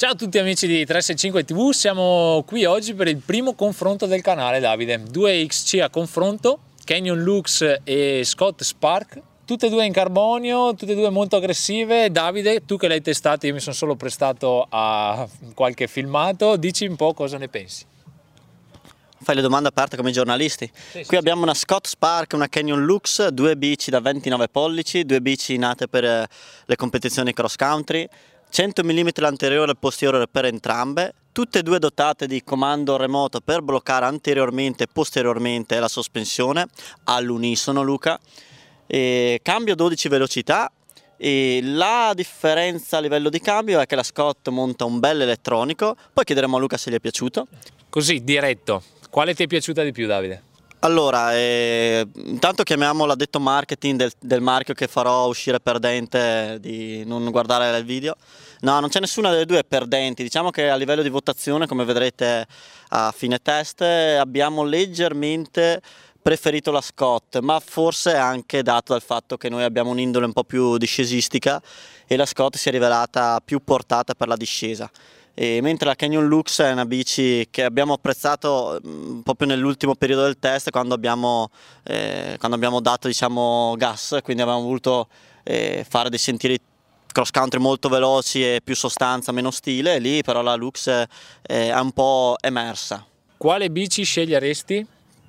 Ciao a tutti amici di 365 TV, siamo qui oggi per il primo confronto del canale Davide. Due XC a confronto, Canyon Lux e Scott Spark, tutte e due in carbonio, tutte e due molto aggressive. Davide, tu che l'hai testato, io mi sono solo prestato a qualche filmato, dici un po' cosa ne pensi. Fai le domande aperte come i giornalisti. Sì, Qui sì, abbiamo una Scott Spark, una Canyon Lux, due bici da 29 pollici, due bici nate per eh, le competizioni cross country, 100 mm l'anteriore e posteriore per entrambe, tutte e due dotate di comando remoto per bloccare anteriormente e posteriormente la sospensione all'unisono Luca. E cambio 12 velocità e la differenza a livello di cambio è che la Scott monta un bel elettronico, poi chiederemo a Luca se gli è piaciuto. Così, diretto, quale ti è piaciuta di più Davide? Allora, eh, intanto chiamiamo l'addetto marketing del, del, marchio che farò uscire perdente di non guardare il video. No, non c'è nessuna delle due perdenti. Diciamo che a livello di votazione, come vedrete a fine test, abbiamo leggermente preferito la Scott, ma forse anche dato dal fatto che noi abbiamo un'indole un po' più discesistica e la Scott si è rivelata più portata per la discesa. E mentre la Canyon Lux è una bici che abbiamo apprezzato mm, proprio nell'ultimo periodo del test quando abbiamo, eh, quando abbiamo dato diciamo, gas, quindi abbiamo voluto eh, fare dei sentieri cross country molto veloci e più sostanza, meno stile, lì però la Lux eh, è un po' emersa. Quale bici sceglieresti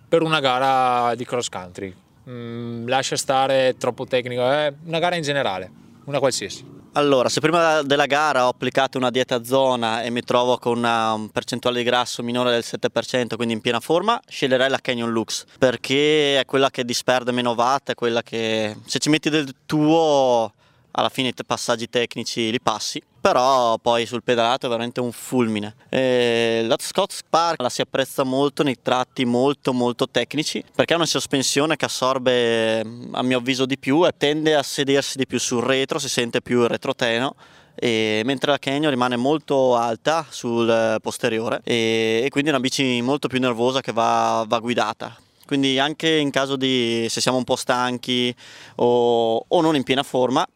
per una gara di cross country? Mm, lascia stare troppo tecnico, eh? una gara in generale, una qualsiasi. Allora, se prima della gara ho applicato una dieta zona e mi trovo con una percentuale di grasso minore del 7%, quindi in piena forma, sceglierei la Canyon Lux perché è quella che disperde meno watt, è quella che se ci metti del tuo alla fine i passaggi tecnici li passi, però poi sul pedalato è veramente un fulmine. E la Scott Spark la si apprezza molto nei tratti molto molto tecnici perché ha una sospensione che assorbe a mio avviso di più e tende a sedersi di più sul retro, si sente più il retroteno. E mentre la Canyon rimane molto alta sul posteriore e, e quindi è una bici molto più nervosa che va, va guidata quindi anche in caso di se siamo un po' stanchi o, o non in piena forma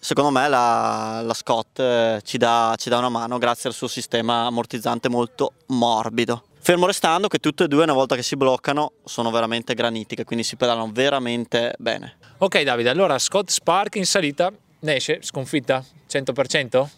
Secondo me la, la Scott eh, ci dà, ci dà una mano grazie al suo sistema ammortizzante molto morbido. Fermo restando che tutte e due una volta che si bloccano sono veramente granitiche, quindi si pedalano veramente bene. Ok Davide, allora Scott Spark in salita ne esce sconfitta 100%?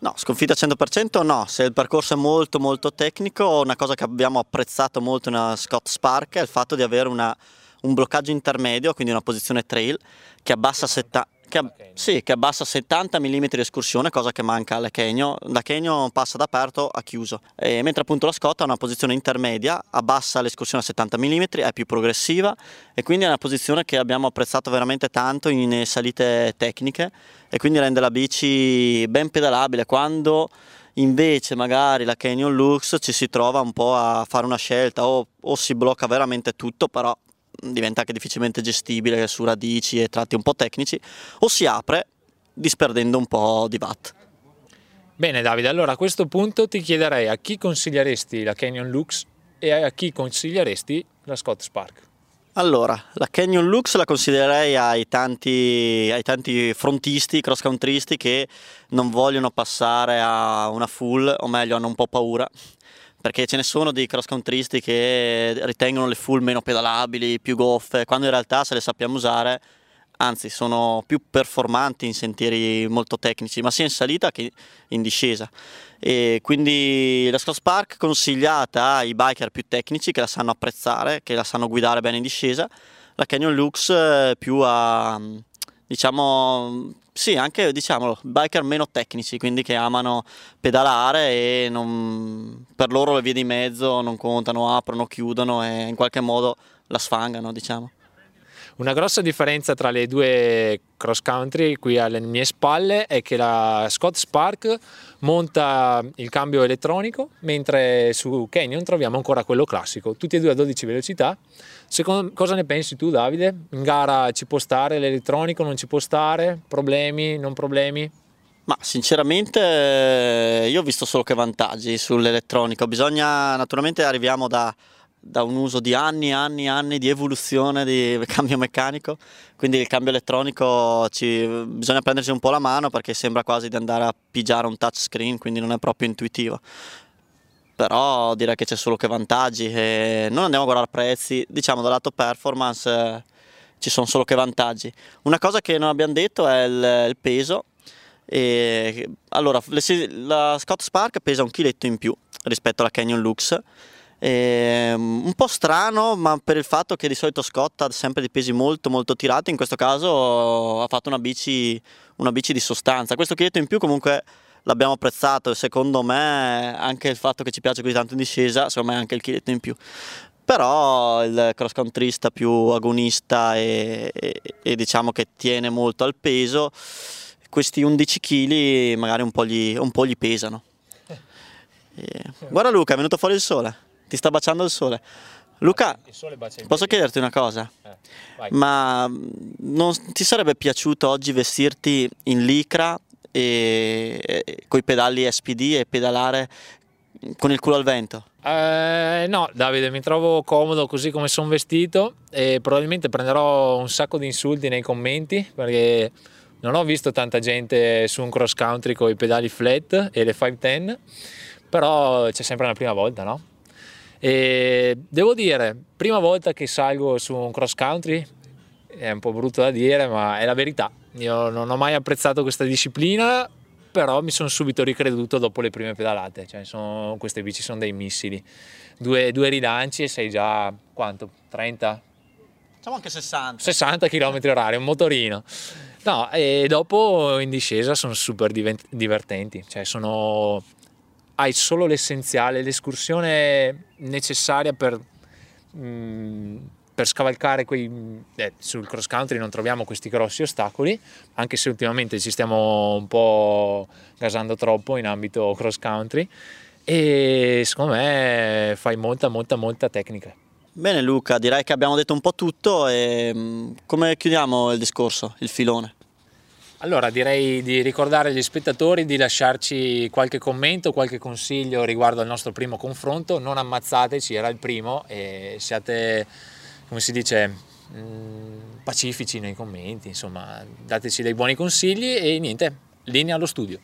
No, sconfitta 100% no, se il percorso è molto molto tecnico, una cosa che abbiamo apprezzato molto nella Scott Spark è il fatto di avere una, un bloccaggio intermedio, quindi una posizione trail che abbassa 70 che, sì, che abbassa 70 mm di escursione, cosa che manca alle Kenyo. Da Kenyo passa da aperto a chiuso, e mentre appunto la Scott ha una posizione intermedia, abbassa l'escursione a 70 mm, è più progressiva e quindi è una posizione che abbiamo apprezzato veramente tanto in salite tecniche e quindi rende la bici ben pedalabile. Quando invece magari la Canyon Lux ci si trova un po' a fare una scelta o, o si blocca veramente tutto però diventa anche difficilmente gestibile su radici e tratti un po' tecnici, o si apre disperdendo un po' di watt. Bene Davide, allora a questo punto ti chiederei a chi consiglieresti la Canyon Lux e a chi consiglieresti la Scott Spark? Allora, la Canyon Lux la consiglierei ai tanti, ai tanti frontisti, cross countrysti che non vogliono passare a una full, o meglio hanno un po' paura perché ce ne sono di cross countrysti che ritengono le full meno pedalabili, più goffe, quando in realtà se le sappiamo usare, anzi sono più performanti in sentieri molto tecnici, ma sia in salita che in discesa. E quindi la Scott Park consigliata ai biker più tecnici che la sanno apprezzare, che la sanno guidare bene in discesa, la Canyon Lux eh, più a diciamo sì, anche diciamolo, biker meno tecnici, quindi che amano pedalare e non, per loro le vie di mezzo non contano, aprono, chiudono e in qualche modo la sfangano, diciamo. Una grossa differenza tra le due cross country qui alle mie spalle è che la Scott Spark monta il cambio elettronico mentre su Canyon troviamo ancora quello classico, tutti e due a 12 velocità. Secondo, cosa ne pensi tu Davide? In gara ci può stare l'elettronico, non ci può stare? Problemi, non problemi? Ma sinceramente eh, io ho visto solo che vantaggi sull'elettronico, bisogna naturalmente arriviamo da da un uso di anni e anni e anni di evoluzione di cambio meccanico, quindi il cambio elettronico ci, bisogna prendersi un po' la mano perché sembra quasi di andare a pigiare un touchscreen, quindi non è proprio intuitivo. Però direi che c'è solo che vantaggi e non andiamo a guardare prezzi, diciamo dal lato performance eh, ci sono solo che vantaggi. Una cosa che non abbiamo detto è il, il peso. E, allora, la Scott Spark pesa un chiletto in più rispetto alla Canyon Lux eh, un po' strano, ma per il fatto che di solito Scott ha sempre dei pesi molto molto tirati, in questo caso ha fatto una bici, una bici di sostanza. Questo chiletto in più comunque l'abbiamo apprezzato e secondo me anche il fatto che ci piace così tanto in discesa, secondo me anche il chiletto in più. Però il cross countrysta più agonista e, e, e diciamo che tiene molto al peso, questi 11 kg magari un po' gli, un po gli pesano. E... Guarda Luca, è venuto fuori il sole ti sta baciando il sole. Luca, sole posso chiederti una cosa? Eh, Ma mm, non ti sarebbe piaciuto oggi vestirti in licra e, e con i pedali SPD e pedalare con il culo al vento? Eh, no, Davide, mi trovo comodo così come sono vestito e probabilmente prenderò un sacco di insulti nei commenti perché non ho visto tanta gente su un cross country con i pedali flat e le 510, però c'è sempre una prima volta, no? E devo dire, prima volta che salgo su un cross country, è un po' brutto da dire, ma è la verità. Io non ho mai apprezzato questa disciplina, però mi sono subito ricreduto dopo le prime pedalate. Cioè, sono, queste bici sono dei missili. Due, due rilanci e sei già quanto? 30? Facciamo anche 60. 60 km h un motorino. No, e dopo in discesa sono super divertenti, cioè sono hai solo l'essenziale, l'escursione necessaria per, mh, mm, per scavalcare quei... Eh, sul cross country non troviamo questi grossi ostacoli, anche se ultimamente ci stiamo un po' gasando troppo in ambito cross country e secondo me fai molta molta molta tecnica. Bene Luca, direi che abbiamo detto un po' tutto e mm, come chiudiamo il discorso, il filone? Allora direi di ricordare agli spettatori di lasciarci qualche commento, qualche consiglio riguardo al nostro primo confronto, non ammazzateci, era il primo e siate, come si dice, mm, pacifici nei commenti, insomma dateci dei buoni consigli e niente, linea allo studio.